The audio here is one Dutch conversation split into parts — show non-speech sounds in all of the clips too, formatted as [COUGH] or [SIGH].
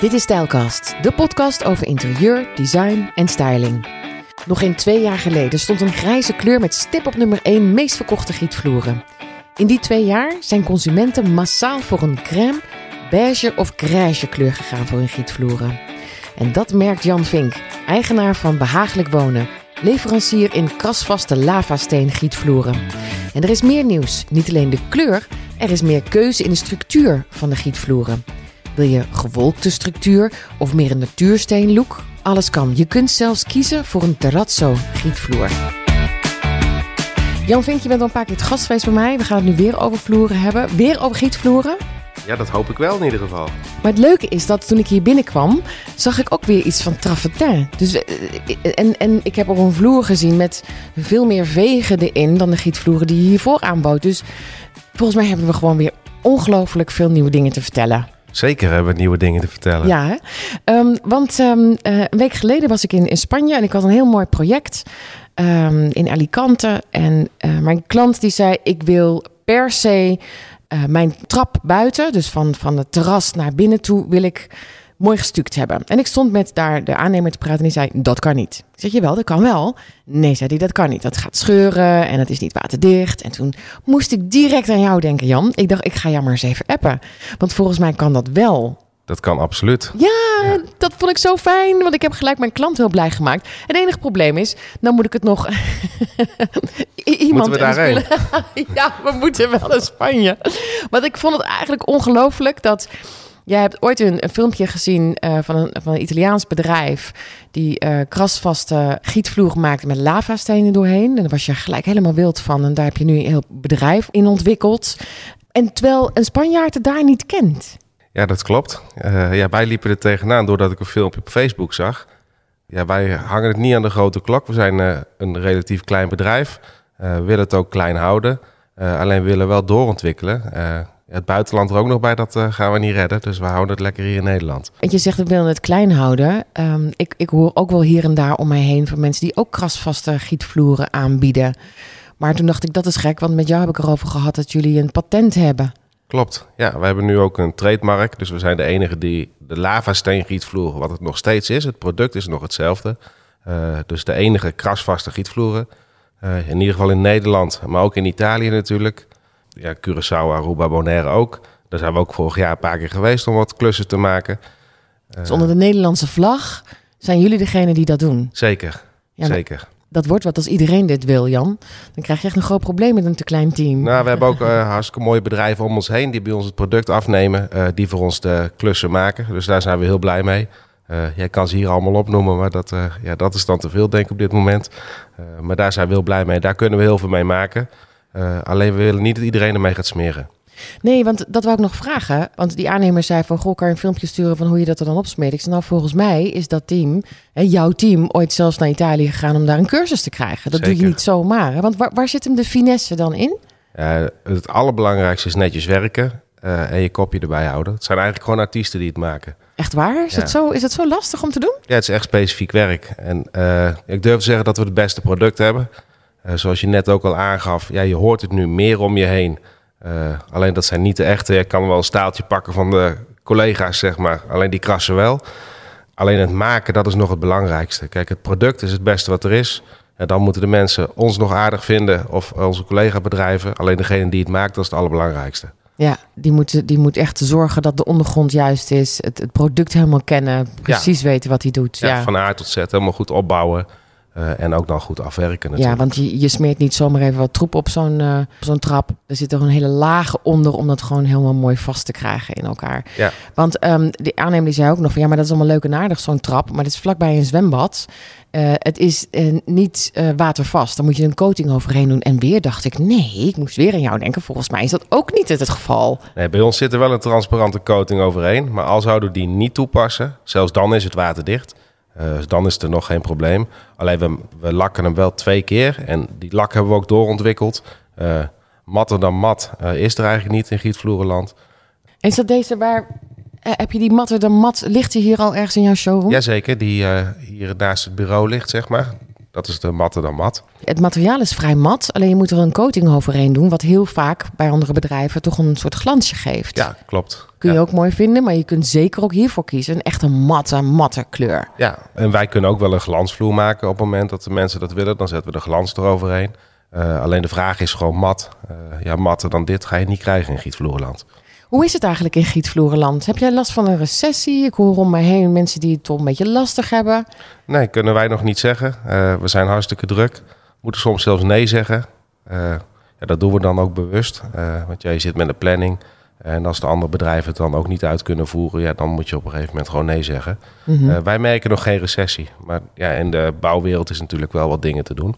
Dit is Stijlkast, de podcast over interieur, design en styling. Nog geen twee jaar geleden stond een grijze kleur met stip op nummer 1 meest verkochte gietvloeren. In die twee jaar zijn consumenten massaal voor een crème, beige of grijze kleur gegaan voor hun gietvloeren. En dat merkt Jan Vink, eigenaar van Behagelijk Wonen, leverancier in krasvaste lavasteen gietvloeren. En er is meer nieuws, niet alleen de kleur, er is meer keuze in de structuur van de gietvloeren. Wil je gewolkte structuur of meer een natuursteen look? Alles kan. Je kunt zelfs kiezen voor een terrazzo gietvloer. Jan Vink, je bent al een paar keer het gast geweest bij mij. We gaan het nu weer over vloeren hebben. Weer over gietvloeren. Ja, dat hoop ik wel in ieder geval. Maar het leuke is dat toen ik hier binnenkwam, zag ik ook weer iets van travertin. Dus, eh, en, en ik heb ook een vloer gezien met veel meer vegen erin dan de gietvloeren die je hiervoor aanbood. Dus volgens mij hebben we gewoon weer ongelooflijk veel nieuwe dingen te vertellen. Zeker hebben we nieuwe dingen te vertellen. Ja? Ehm, want um, uh, een week geleden was ik in, in Spanje en ik had een heel mooi project um, in Alicante. En uh, mijn klant die zei, ik wil per se uh, mijn trap buiten, dus van, van het terras naar binnen toe, wil ik mooi gestuukt hebben. En ik stond met daar de aannemer te praten en die zei, dat kan niet. Ik zeg, je wel, dat kan wel. Nee, zei hij, dat kan niet. Dat gaat scheuren en het is niet waterdicht. En toen moest ik direct aan jou denken, Jan. Ik dacht, ik ga jou maar eens even appen. Want volgens mij kan dat wel. Dat kan absoluut. Ja, ja, dat vond ik zo fijn, want ik heb gelijk mijn klant heel blij gemaakt. Het enige probleem is, dan moet ik het nog... [LAUGHS] Iemand moeten we daarheen? [LAUGHS] ja, we moeten wel naar Spanje. Want ik vond het eigenlijk ongelooflijk dat... Jij hebt ooit een, filmpje gezien uh, van, een, van een Italiaans bedrijf die uh, krasvaste gietvloer maakte met lavastenen doorheen. En daar was je gelijk helemaal wild van. En daar heb je nu een heel bedrijf in ontwikkeld. En terwijl een Spanjaard het daar niet kent. Ja, dat klopt. Uh, ja, wij liepen er tegenaan doordat ik een filmpje op Facebook zag. Ja, wij hangen het niet aan de grote klok. We zijn een relatief klein bedrijf. Uh, willen het ook klein houden. alleen willen wel doorontwikkelen. Het buitenland er ook nog bij, dat gaan we niet redden. Dus we houden het lekker hier in Nederland. En je zegt we willen het klein houden. Um, ik, ik hoor ook wel hier en daar om mij heen van mensen die ook krasvaste gietvloeren aanbieden. Maar toen dacht ik, dat is gek, want met jou heb ik erover gehad dat jullie een patent hebben. Klopt. Ja, we hebben nu ook een trademark. Dus we zijn de enige die de lava-steengietvloer, wat het nog steeds is. Het product is nog hetzelfde. Uh, dus de enige krasvaste gietvloeren. Uh, in ieder geval in Nederland, maar ook in Italië natuurlijk. Ja, Curaçao, Aruba, Bonaire ook. Daar zijn we ook vorig jaar een paar keer geweest om wat klussen te maken. Dus onder de Nederlandse vlag zijn jullie degene die dat doen? Zeker, ja, zeker dat wordt wat als iedereen dit wil, Jan. Dan krijg je echt een groot probleem met een te klein team. Nou, we hebben ook uh, hartstikke mooie bedrijven om ons heen die bij ons het product afnemen, uh, die voor ons de klussen maken. Dus daar zijn we heel blij mee. Uh, jij kan ze hier allemaal opnoemen, maar dat, ja, dat is dan te veel, denk ik, op dit moment. maar daar zijn we heel blij mee. Daar kunnen we heel veel mee maken. Alleen we willen niet dat iedereen ermee gaat smeren. Nee, want dat wou ik nog vragen. Want die aannemer zei van, goh, kan je een filmpje sturen van hoe je dat er dan opsmeert? Ik zei, nou, volgens mij is dat team, hè, jouw team, ooit zelfs naar Italië gegaan om daar een cursus te krijgen. Dat Zeker. doe je niet zomaar. Hè? Want waar, waar zit hem de finesse dan in? Uh, het allerbelangrijkste is netjes werken uh, en je kopje erbij houden. Het zijn eigenlijk gewoon artiesten die het maken. Echt waar? Is, ja. het, zo, is het zo lastig om te doen? Ja, het is echt specifiek werk. En uh, ik durf te zeggen dat we het beste product hebben. Zoals je net ook al aangaf, ja, je hoort het nu meer om je heen. Uh, alleen dat zijn niet de echte. Je kan wel een staaltje pakken van de collega's, zeg maar. Alleen die krassen wel. Alleen het maken, dat is nog het belangrijkste. Kijk, het product is het beste wat er is. En dan moeten de mensen ons nog aardig vinden of onze collega-bedrijven. Alleen degene die het maakt, dat is het allerbelangrijkste. Ja, die moet, die moet echt zorgen dat de ondergrond juist is. Het, het product helemaal kennen. Precies ja. weten wat hij doet. Ja, ja, van A tot Z helemaal goed opbouwen. Uh, en ook dan goed afwerken natuurlijk. Ja, want je, je smeert niet zomaar even wat troep op zo'n uh, zo'n trap. Er zit er een hele laag onder om dat gewoon helemaal mooi vast te krijgen in elkaar. Ja. Want um, die aannemer die zei ook nog van ja, maar dat is allemaal leuk en aardig zo'n trap. Maar het is vlakbij een zwembad. Uh, het is niet watervast. Dan moet je een coating overheen doen. En weer dacht ik, nee, ik moest weer aan jou denken. Volgens mij is dat ook niet het, het geval. Nee, bij ons zit er wel een transparante coating overheen. Maar al zouden we die niet toepassen, zelfs dan is het waterdicht. Dus dan is er nog geen probleem. Alleen we, we lakken hem wel twee keer. En die lak hebben we ook doorontwikkeld. Uh, matter dan mat uh, is er eigenlijk niet in Gietvloerenland. Is dat deze waar... heb je die matter dan mat... Ligt die hier al ergens in jouw showroom? Jazeker, die hier naast het bureau ligt, zeg maar. Dat is de matte dan mat. Het materiaal is vrij mat, alleen je moet er een coating overheen doen, wat heel vaak bij andere bedrijven toch een soort glansje geeft. Ja, klopt. Kun je ja. ook mooi vinden, maar je kunt zeker ook hiervoor kiezen. Een echte matte, matte kleur. Ja, en wij kunnen ook wel een glansvloer maken op het moment dat de mensen dat willen. Dan zetten we de glans eroverheen. Uh, alleen de vraag is gewoon mat. Uh, ja, matter dan dit ga je niet krijgen in Gietvloerenland. Hoe is het eigenlijk in Gietvloerenland? Heb jij last van een recessie? Ik hoor om me heen mensen die het toch een beetje lastig hebben. Nee, kunnen wij nog niet zeggen. Uh, we zijn hartstikke druk. Moeten soms zelfs nee zeggen. ja, dat doen we dan ook bewust. want ja, je zit met een planning. En als de andere bedrijven het dan ook niet uit kunnen voeren, ja, dan moet je op een gegeven moment gewoon nee zeggen. Mm -hmm. wij merken nog geen recessie. Maar ja, in de bouwwereld is natuurlijk wel wat dingen te doen.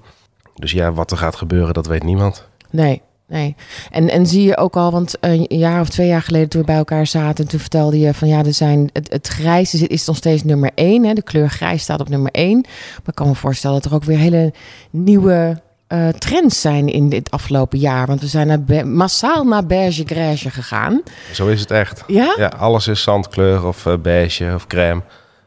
Dus ja, wat er gaat gebeuren, dat weet niemand. Nee, nee. En, en zie je ook al, want een jaar of twee jaar geleden toen we bij elkaar zaten, toen vertelde je van ja, er zijn, het, het grijs is, is nog steeds nummer één. Hè? De kleur grijs staat op nummer één. Maar ik kan me voorstellen dat er ook weer hele nieuwe uh, trends zijn in dit afgelopen jaar. Want we zijn naar massaal naar beige grijsje gegaan. Zo is het echt. Ja? Ja, alles is zandkleur of uh, beige of crème.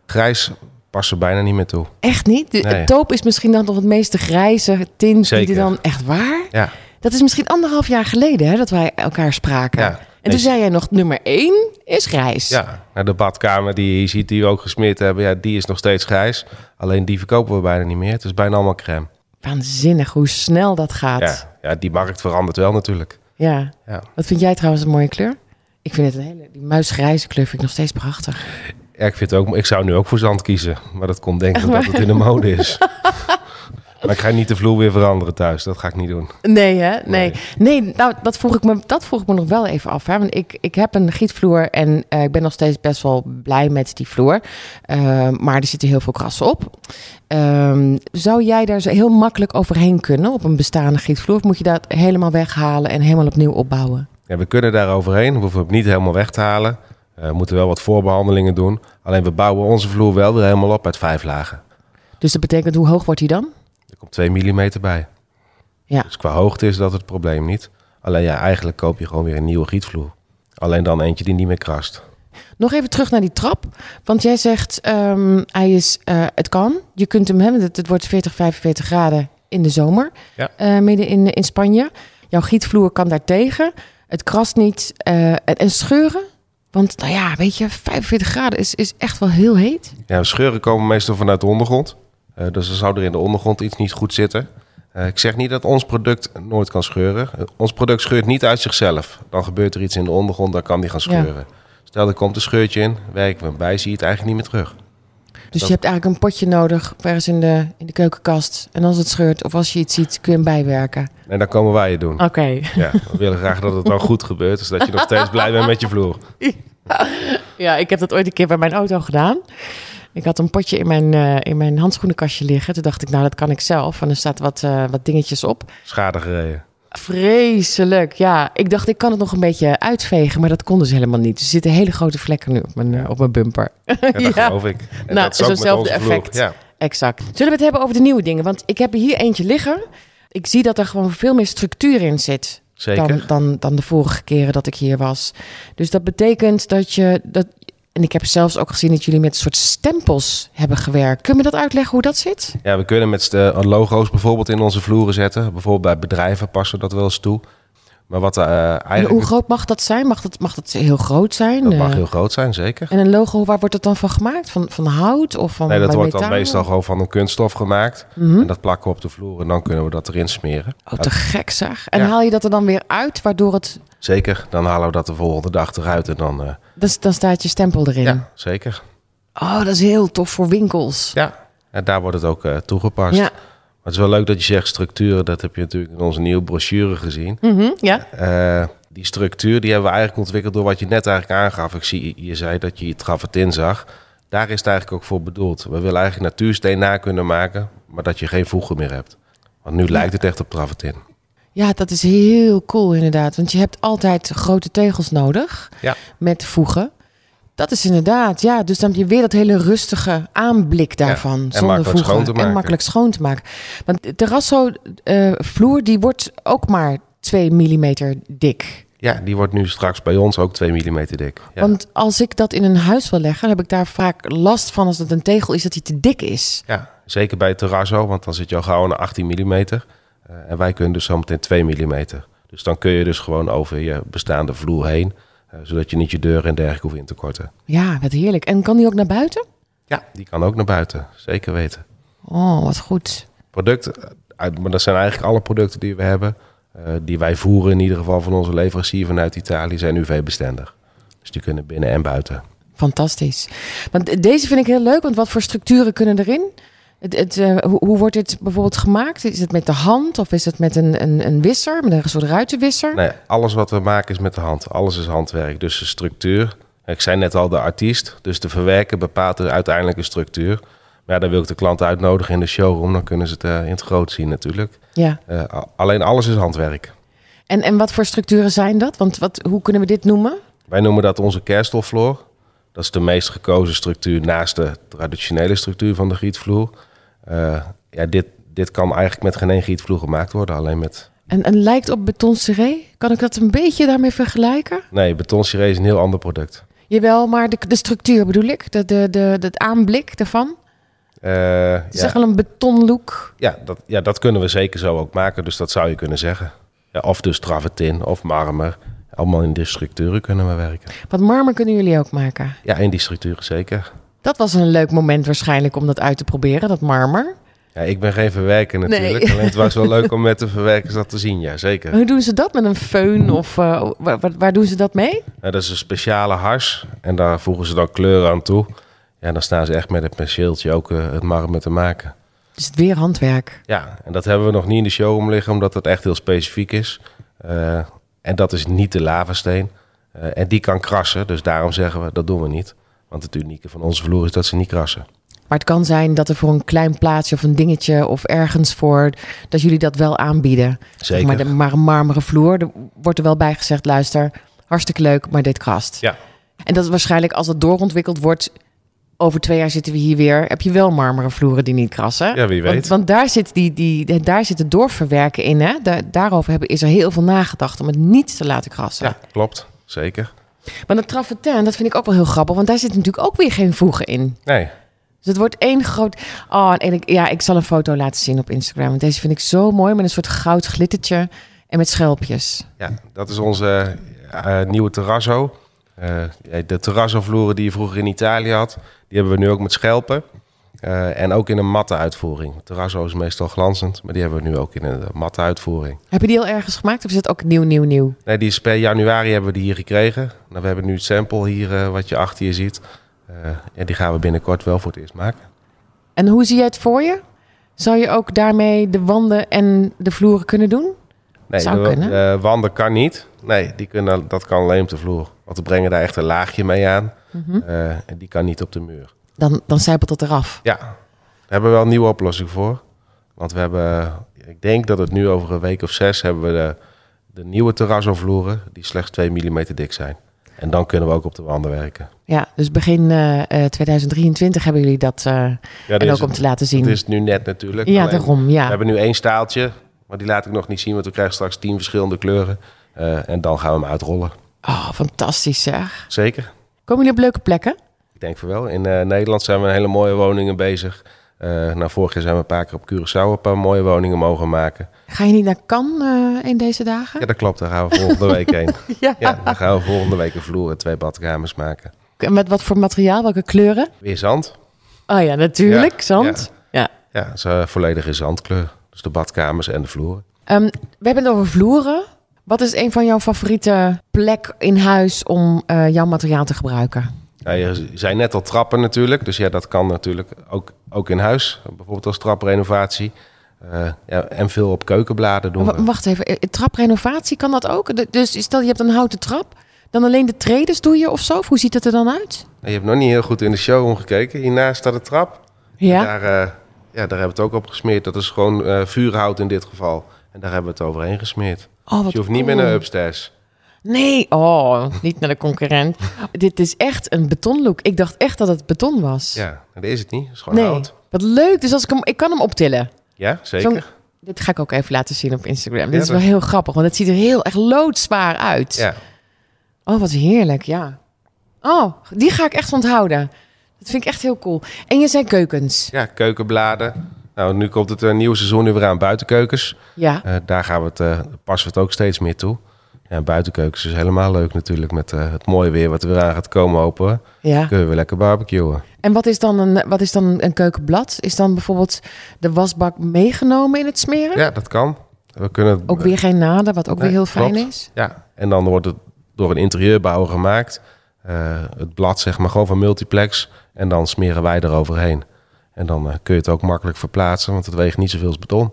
Grijs past er bijna niet meer toe. Echt niet? De, Nee. Het taupe is misschien dan nog het meeste grijze tint die er dan... Echt waar? Ja, Dat is misschien anderhalf jaar geleden hè, dat wij elkaar spraken. Ja. En Nee, toen zei jij nog, nummer één is grijs. ja. Nou, de badkamer die je ziet, die we ook gesmeerd hebben, ja, die is nog steeds grijs. Alleen die verkopen we bijna niet meer. Het is bijna allemaal crème. Waanzinnig hoe snel dat gaat. Ja, ja die markt verandert wel natuurlijk. Ja. Ja. Wat vind jij trouwens een mooie kleur? Ik vind het een hele... Die muisgrijze kleur vind ik nog steeds prachtig. Ja, ik, vind het ook, ik zou nu ook voor zand kiezen. Maar dat komt denk ik omdat het in de mode is. [LAUGHS] maar ik ga niet de vloer weer veranderen thuis. Dat ga ik niet doen. Nee, hè? Nee. Nee. Nee, nou, dat vroeg ik me, dat vroeg ik me nog wel even af. Hè? Want ik, ik heb een gietvloer en eh, ik ben nog steeds best wel blij met die vloer. Eh, maar er zitten heel veel krassen op. Ehm, zou jij daar zo heel makkelijk overheen kunnen op een bestaande gietvloer? Of moet je dat helemaal weghalen en helemaal opnieuw opbouwen? Ja, we kunnen daar overheen. We hoeven het niet helemaal weg te halen. Eh, we moeten wel wat voorbehandelingen doen. Alleen we bouwen onze vloer wel weer helemaal op uit vijf lagen. Dus dat betekent, hoe hoog wordt die dan? Komt 2 mm bij. Ja. Dus qua hoogte is dat het probleem niet. Alleen ja, eigenlijk koop je gewoon weer een nieuwe gietvloer. Alleen dan eentje die niet meer krast. Nog even terug naar die trap. Want jij zegt, ehm, hij is, eh, het kan. Je kunt hem hebben. Het, het wordt 40, 45 graden in de zomer. Ja. eh, midden in, in Spanje. Jouw gietvloer kan daar tegen. Het krast niet. eh, en, en scheuren. Want nou ja, weet je, 45 graden is, is echt wel heel heet. Ja, scheuren komen meestal vanuit de ondergrond. Eh, dus dan zou er in de ondergrond iets niet goed zitten. Eh, ik zeg niet dat ons product nooit kan scheuren. Eh, ons product scheurt niet uit zichzelf. Dan gebeurt er iets in de ondergrond, dan kan die gaan Ja. scheuren. Stel, er komt een scheurtje in, werken we hem bij, zie je het eigenlijk niet meer terug. Dus Dat- je hebt eigenlijk een potje nodig ergens in de, in de keukenkast. En als het scheurt of als je iets ziet, kun je hem bijwerken. En dan komen wij het doen. Oké. Ja, we willen graag dat het dan goed gebeurt. Dus dat je nog steeds blij bent met je vloer. [LAUGHS] Ja, ik heb dat ooit een keer bij mijn auto gedaan. Ik had een potje in mijn, eh, in mijn handschoenenkastje liggen. Toen dacht ik, nou, dat kan ik zelf. En er staat wat, eh, wat dingetjes op. Schade gereden. Vreselijk, ja. Ik dacht, ik kan het nog een beetje uitvegen, maar dat kon dus helemaal niet. Er zitten hele grote vlekken nu op mijn, eh, op mijn bumper. Ja, dat [LAUGHS] geloof ik. En Nou, zo'nzelfde vloer. effect. Ja. exact. Zullen we het hebben over de nieuwe dingen? Want ik heb er hier eentje liggen. Ik zie dat er gewoon veel meer structuur in zit Zeker. dan, dan, dan de vorige keren dat ik hier was. Dus dat betekent dat je... Dat, en ik heb zelfs ook gezien dat jullie met een soort stempels hebben gewerkt. Kun je dat uitleggen hoe dat zit? Ja, we kunnen met de logo's bijvoorbeeld in onze vloeren zetten. Bijvoorbeeld bij bedrijven passen we dat wel eens toe. Maar wat eh En eigenlijk... hoe groot mag dat zijn? Mag dat, mag dat heel groot zijn? Dat mag Eh, heel groot zijn, zeker. En een logo, waar wordt het dan van gemaakt? Van, van hout of van Nee, dat wordt dan meestal gewoon van een kunststof gemaakt. Mhm. En dat plakken we op de vloer en dan kunnen we dat erin smeren. Oh, te gek zeg. En Ja. haal je dat er dan weer uit, waardoor het... Zeker, dan halen we dat de volgende dag eruit en dan... eh, Dus dan staat je stempel erin. ja, zeker. Oh, dat is heel tof voor winkels. Ja, en daar wordt het ook eh, toegepast. Ja. Maar het is wel leuk dat je zegt structuren. Dat heb je natuurlijk in onze nieuwe brochure gezien. Mhm, ja. Eh, die structuur die hebben we eigenlijk ontwikkeld door wat je net eigenlijk aangaf. Ik zie, je zei dat je het travertin zag. Daar is het eigenlijk ook voor bedoeld. We willen eigenlijk natuursteen na kunnen maken, maar dat je geen voegen meer hebt. Want nu lijkt het echt op travertin. Ja, dat is heel cool inderdaad. Want je hebt altijd grote tegels nodig Ja. met voegen. Dat is inderdaad, ja. Dus dan heb je weer dat hele rustige aanblik daarvan. zonder makkelijk voegen. schoon te En makkelijk schoon te maken. Want de terrasso eh, vloer, die wordt ook maar 2 mm dik. Ja, die wordt nu straks bij ons ook 2 mm dik. Ja. Want als ik dat in een huis wil leggen, dan heb ik daar vaak last van als het een tegel is dat hij te dik is. ja. zeker bij Terrazzo, want dan zit je al gauw aan 18 mm. En wij kunnen dus zometeen 2 mm. Dus dan kun je dus gewoon over je bestaande vloer heen, eh, zodat je niet je deuren en dergelijke hoeft in te korten. Ja, wat heerlijk. En kan die ook naar buiten? Ja, die kan ook naar buiten, zeker weten. Oh, wat goed. Product, eh, maar dat zijn eigenlijk alle producten die we hebben, eh, die wij voeren in ieder geval van onze leverancier vanuit Italië, zijn UV-bestendig. Dus die kunnen binnen en buiten. Fantastisch. Want deze vind ik heel leuk, want wat voor structuren kunnen erin? Het, het, uh, hoe, hoe, wordt dit bijvoorbeeld gemaakt? Is het met de hand of is het met een, een, een wisser, met een soort ruitenwisser? Nee, alles wat we maken is met de hand. Alles is handwerk. Dus de structuur. Ik zei net al de artiest. Dus de verwerker bepaalt de uiteindelijke structuur. Maar ja, dan wil ik de klant uitnodigen in de showroom. Dan kunnen ze het uh, in het groot zien natuurlijk. Ja. Uh, alleen alles is handwerk. En, en wat voor structuren zijn dat? Want wat, hoe kunnen we dit noemen? Wij noemen dat onze kerstolvloer. Dat is de meest gekozen structuur naast de traditionele structuur van de gietvloer. Uh, ja, dit, dit kan eigenlijk met geen één gietvloer gemaakt worden, alleen met... En, en lijkt op beton ciré? Kan ik dat een beetje daarmee vergelijken? Nee, beton ciré is een heel ander product. Jawel, maar de, de structuur bedoel ik, de, de, de, het aanblik ervan? Uh, het is ja. echt wel een betonlook. Ja dat, ja, dat kunnen we zeker zo ook maken, dus dat zou je kunnen zeggen. Ja, of dus travertin of marmer. Allemaal in die structuren kunnen we werken. Wat marmer kunnen jullie ook maken? Ja, in die structuren zeker. Dat was een leuk moment waarschijnlijk om dat uit te proberen, dat marmer. Ja, ik ben geen verwerker natuurlijk. Nee. Alleen het was wel leuk om met de verwerkers dat te zien, ja zeker. Hoe doen ze dat? Met een föhn of uh, waar, waar, doen ze dat mee? Ja, dat is een speciale hars en daar voegen ze dan kleuren aan toe. Ja, dan staan ze echt met een penseeltje ook uh, het marmer te maken. Dus het weer handwerk? Ja, en dat hebben we nog niet in de showroom liggen, omdat het echt heel specifiek is. Uh, en dat is niet de lavasteen. en die kan krassen, dus daarom zeggen we dat doen we niet. Want het unieke van onze vloer is dat ze niet krassen. Maar het kan zijn dat er voor een klein plaatsje of een dingetje of ergens voor dat jullie dat wel aanbieden. Zeker. maar, de, maar een marmeren vloer, er wordt er wel bij gezegd: luister, hartstikke leuk, maar dit krast. Ja. En dat is waarschijnlijk als het doorontwikkeld wordt. Over twee jaar zitten we hier weer. Heb je wel marmeren vloeren die niet krassen? Ja, wie weet. Want, want daar, zit die, die, daar zit het doorverwerken in. Hè? Daar, daarover hebben, is er heel veel nagedacht om het niet te laten krassen. Ja, klopt. Zeker. Maar dat travertin, dat vind ik ook wel heel grappig. Want daar zit natuurlijk ook weer geen voegen in. Nee. Dus het wordt één groot... Oh, en ik, ja, ik zal een foto laten zien op Instagram. Want deze vind ik zo mooi. Met een soort goud glittertje en met schelpjes. Ja, dat is onze uh, nieuwe terrazzo. Uh, de terrazzo-vloeren die je vroeger in Italië had... die hebben we nu ook met schelpen. Uh, en ook in een matte uitvoering. Terrazzo is meestal glanzend, maar die hebben we nu ook in een matte uitvoering. Heb je die al ergens gemaakt of is het ook nieuw, nieuw, nieuw? Nee, die is per januari hebben we die hier gekregen. Nou, we hebben nu het sample hier, uh, wat je achter je ziet. Uh, en die gaan we binnenkort wel voor het eerst maken. En hoe zie je het voor je? Zou je ook daarmee de wanden en de vloeren kunnen doen? Nee, Zou de, kunnen. de wanden kan niet. Nee, die kunnen, dat kan alleen op de vloer. Want we brengen daar echt een laagje mee aan. Mhm. en die kan niet op de muur. Dan, dan zijpelt het eraf. Ja, daar hebben we wel een nieuwe oplossing voor. Want we hebben, ik denk dat het nu over een week of zes hebben we de, de nieuwe terrazzo-vloeren die slechts 2 mm dik zijn. En dan kunnen we ook op de wanden werken. Ja, dus begin uh, 2023 hebben jullie dat. Uh, ja, en ook om te laten zien. Het is nu net natuurlijk. Ja, daarom. Ja. We hebben nu één staaltje, maar die laat ik nog niet zien, want we krijgen straks tien verschillende kleuren. Uh, en dan gaan we hem uitrollen. Oh, fantastisch zeg. Zeker. Komen jullie op leuke plekken? Ik denk voor wel. In uh, Nederland zijn we een hele mooie woningen bezig. Uh, nou, vorig jaar zijn we een paar keer op Curaçao een paar mooie woningen mogen maken. Ga je niet naar Cannes in deze dagen? Ja, dat klopt. Daar gaan we volgende week heen. [LAUGHS] ja. ja. Dan gaan we volgende week een vloer en twee badkamers maken. En met wat voor materiaal? Welke kleuren? Weer zand. Oh ja, natuurlijk. Ja, zand. Ja, ja. ja het is volledige zandkleur. Dus de badkamers en de vloeren. Um, we hebben het over vloeren. Wat is een van jouw favoriete plek in huis om uh, jouw materiaal te gebruiken? Ja, je zei net al trappen natuurlijk. Dus ja, dat kan natuurlijk ook, ook in huis. Bijvoorbeeld als traprenovatie. Uh, ja, en veel op keukenbladen doen. W wacht even, traprenovatie kan dat ook? Dus stel je hebt een houten trap, dan alleen de tredes doe je of zo? Of hoe ziet het er dan uit? Je hebt nog niet heel goed in de show gekeken. Hiernaast staat de trap. Ja. Daar, uh, ja, daar hebben we het ook op gesmeerd. Dat is gewoon uh, vuurhout in dit geval. En daar hebben we het overheen gesmeerd. Oh, dus je hoeft cool. niet meer naar upstairs. Nee, oh, [LAUGHS] niet naar de concurrent. Dit is echt een betonlook. Ik dacht echt dat het beton was. Ja, dat is het niet. Het is gewoon nee. hout. Wat leuk. Dus als ik hem, ik kan hem optillen. Ja, zeker. Dit ga ik ook even laten zien op Instagram. Dit is wel heel grappig, want het ziet er heel erg loodzwaar uit. Ja. Oh, wat heerlijk, ja. Oh, die ga ik echt onthouden. Dat vind ik echt heel cool. En je zei keukens. Ja, keukenbladen. Nou, nu komt het een nieuwe seizoen weer aan buitenkeukens. Ja. Uh, daar gaan we het, uh, passen we het ook steeds meer toe. Ja, buitenkeukens is helemaal leuk natuurlijk met uh, het mooie weer wat er weer aan gaat komen hopen. Ja. Kunnen we lekker barbecuen. En wat is dan een, wat is dan een keukenblad? Is dan bijvoorbeeld de wasbak meegenomen in het smeren? Ja, dat kan. We kunnen, ook weer geen naden, wat ook nee, weer heel fijn klopt. is. Ja, en dan wordt het door een interieurbouwer gemaakt. Het blad zeg maar gewoon van multiplex. En dan smeren wij eroverheen. En dan uh, kun je het ook makkelijk verplaatsen, want het weegt niet zoveel als beton.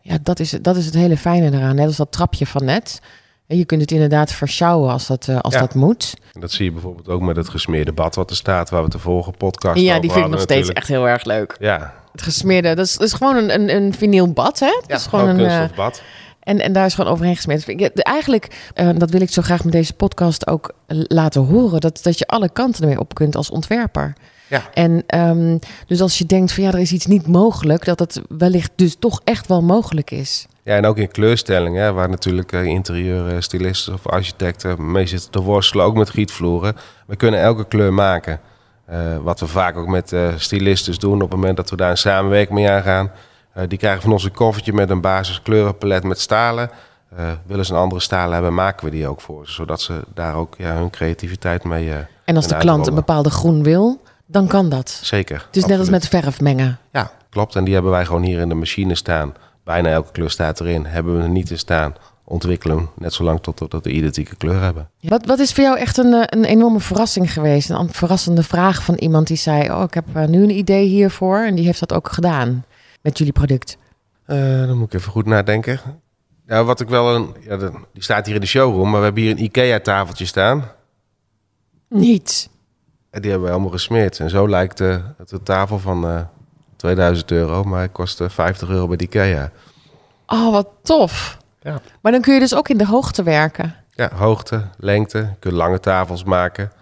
Ja, dat is, dat is het hele fijne eraan. Net als dat trapje van net. En je kunt het inderdaad versjouwen als dat, uh, als Ja. dat moet. En dat zie je bijvoorbeeld ook met het gesmeerde bad wat er staat, waar we de vorige podcast Ja, over die vind ik nog steeds natuurlijk. echt heel erg leuk. Ja, Het gesmeerde, dat is, dat is gewoon een, een, een vinyl bad, hè? Dat ja is gewoon een, kunststof eh, bad. En, en daar is gewoon overheen gesmeerd. Eigenlijk, eh, dat wil ik zo graag met deze podcast ook eh, laten horen. Dat, dat je alle kanten ermee op kunt als ontwerper. Ja. En dus dus als je denkt van ja, er is iets niet mogelijk, dat het wellicht dus toch echt wel mogelijk is. Ja, en ook in kleurstelling, hè, waar natuurlijk uh, interieurstylisten of architecten mee zitten te worstelen, ook met gietvloeren. We kunnen elke kleur maken. Uh, wat we vaak ook met uh, stylisten doen op het moment dat we daar een samenwerking mee aangaan. Uh, die krijgen van ons een koffertje met een basis kleurenpalet met stalen. Uh, willen ze een andere stalen hebben, maken we die ook voor ze. Zodat ze daar ook ja, hun creativiteit mee uh, En als de klant een bepaalde groen wil, dan kan dat. Zeker. Is net als met verf mengen. Ja, klopt. En die hebben wij gewoon hier in de machine staan. Bijna elke kleur staat erin. Hebben we er niet in staan. Ontwikkelen hem net zolang tot, tot we de identieke kleur hebben. Wat, wat is voor jou echt een, eh, een enorme verrassing geweest? Een verrassende vraag van iemand die zei... oh, ik heb nu een idee hiervoor. En die heeft dat ook gedaan met jullie product. Uh, dan moet ik even goed nadenken. Ja, wat ik wel een... Ja, die staat hier in de showroom. Maar we hebben hier een IKEA-tafeltje staan. Niet. En die hebben we helemaal gesmeerd. En zo lijkt de, de tafel van uh, 2000 euro. Maar het kost 50 euro bij de IKEA. Oh, wat tof. Ja. Maar dan kun je dus ook in de hoogte werken. Ja, hoogte, lengte. Je kunt lange tafels maken.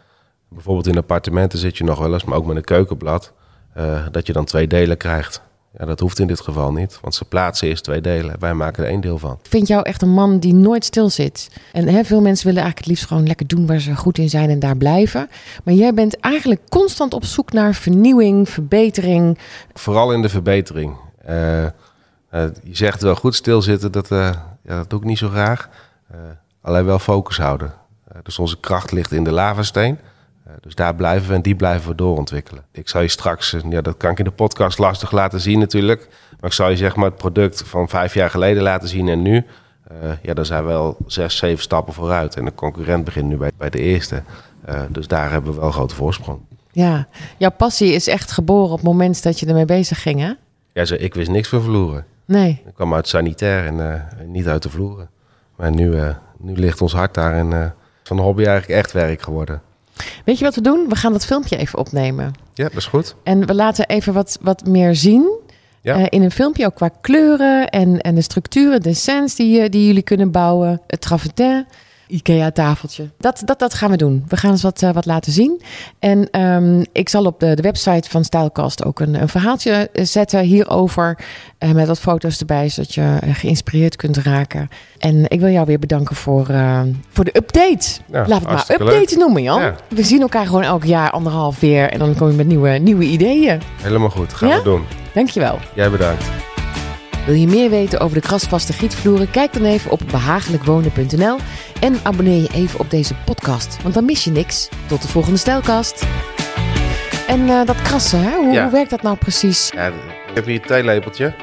Bijvoorbeeld in appartementen zit je nog wel eens, maar ook met een keukenblad. Uh, dat je dan twee delen krijgt. Ja, dat hoeft in dit geval niet, want ze plaatsen eerst twee delen. Wij maken er één deel van. Ik vind jou echt een man die nooit stil zit. En hè, veel mensen willen eigenlijk het liefst gewoon lekker doen waar ze goed in zijn en daar blijven. Maar jij bent eigenlijk constant op zoek naar vernieuwing, verbetering. Vooral in de verbetering. Uh, uh, je zegt wel goed stilzitten, dat, uh, ja, dat doe ik niet zo graag. alleen wel focus houden. dus onze kracht ligt in de lavasteen. Dus daar blijven we en die blijven we doorontwikkelen. Ik zal je straks, eh, ja, dat kan ik in de podcast lastig laten zien natuurlijk. Maar ik zal je zeg maar het product van vijf jaar geleden laten zien en nu. Uh, ja, daar zijn we wel zes, zeven stappen vooruit. En de concurrent begint nu bij, bij de eerste. Uh, dus daar hebben we wel een grote voorsprong. Ja, jouw passie is echt geboren op het moment dat je ermee bezig ging, hè? Ja, zo, ik wist niks van vloeren. Nee. Ik kwam uit sanitair en uh, niet uit de vloeren. Maar nu, nu ligt ons hart daar en van de hobby eigenlijk echt werk geworden. Weet je wat we doen? We gaan dat filmpje even opnemen. Ja, dat is goed. En we laten even wat, wat meer zien. Ja. Uh, in een filmpje ook qua kleuren en, en de structuren, de sens die, die jullie kunnen bouwen. Het travertin, IKEA-tafeltje. Dat, dat, dat gaan we doen. We gaan eens wat, uh, wat laten zien. En um, ik zal op de, de website van Stylecast ook een, een verhaaltje zetten hierover. Uh, met wat foto's erbij, zodat je geïnspireerd kunt raken. En ik wil jou weer bedanken voor, voor de update. Ja, Laat het maar update leuk. noemen, Jan. Ja. We zien elkaar gewoon elk jaar anderhalf weer. En dan kom je met nieuwe, nieuwe ideeën. Helemaal goed, gaan Ja? we doen. Dankjewel. Jij bedankt. Wil je meer weten over de krasvaste gietvloeren? Kijk dan even op behagelijkwonen.nl en abonneer je even op deze podcast, want dan mis je niks. Tot de volgende stijlkast. En uh, dat krassen, hè? Hoe, Ja. hoe werkt dat nou precies? Ja, ik heb hier een theelepeltje.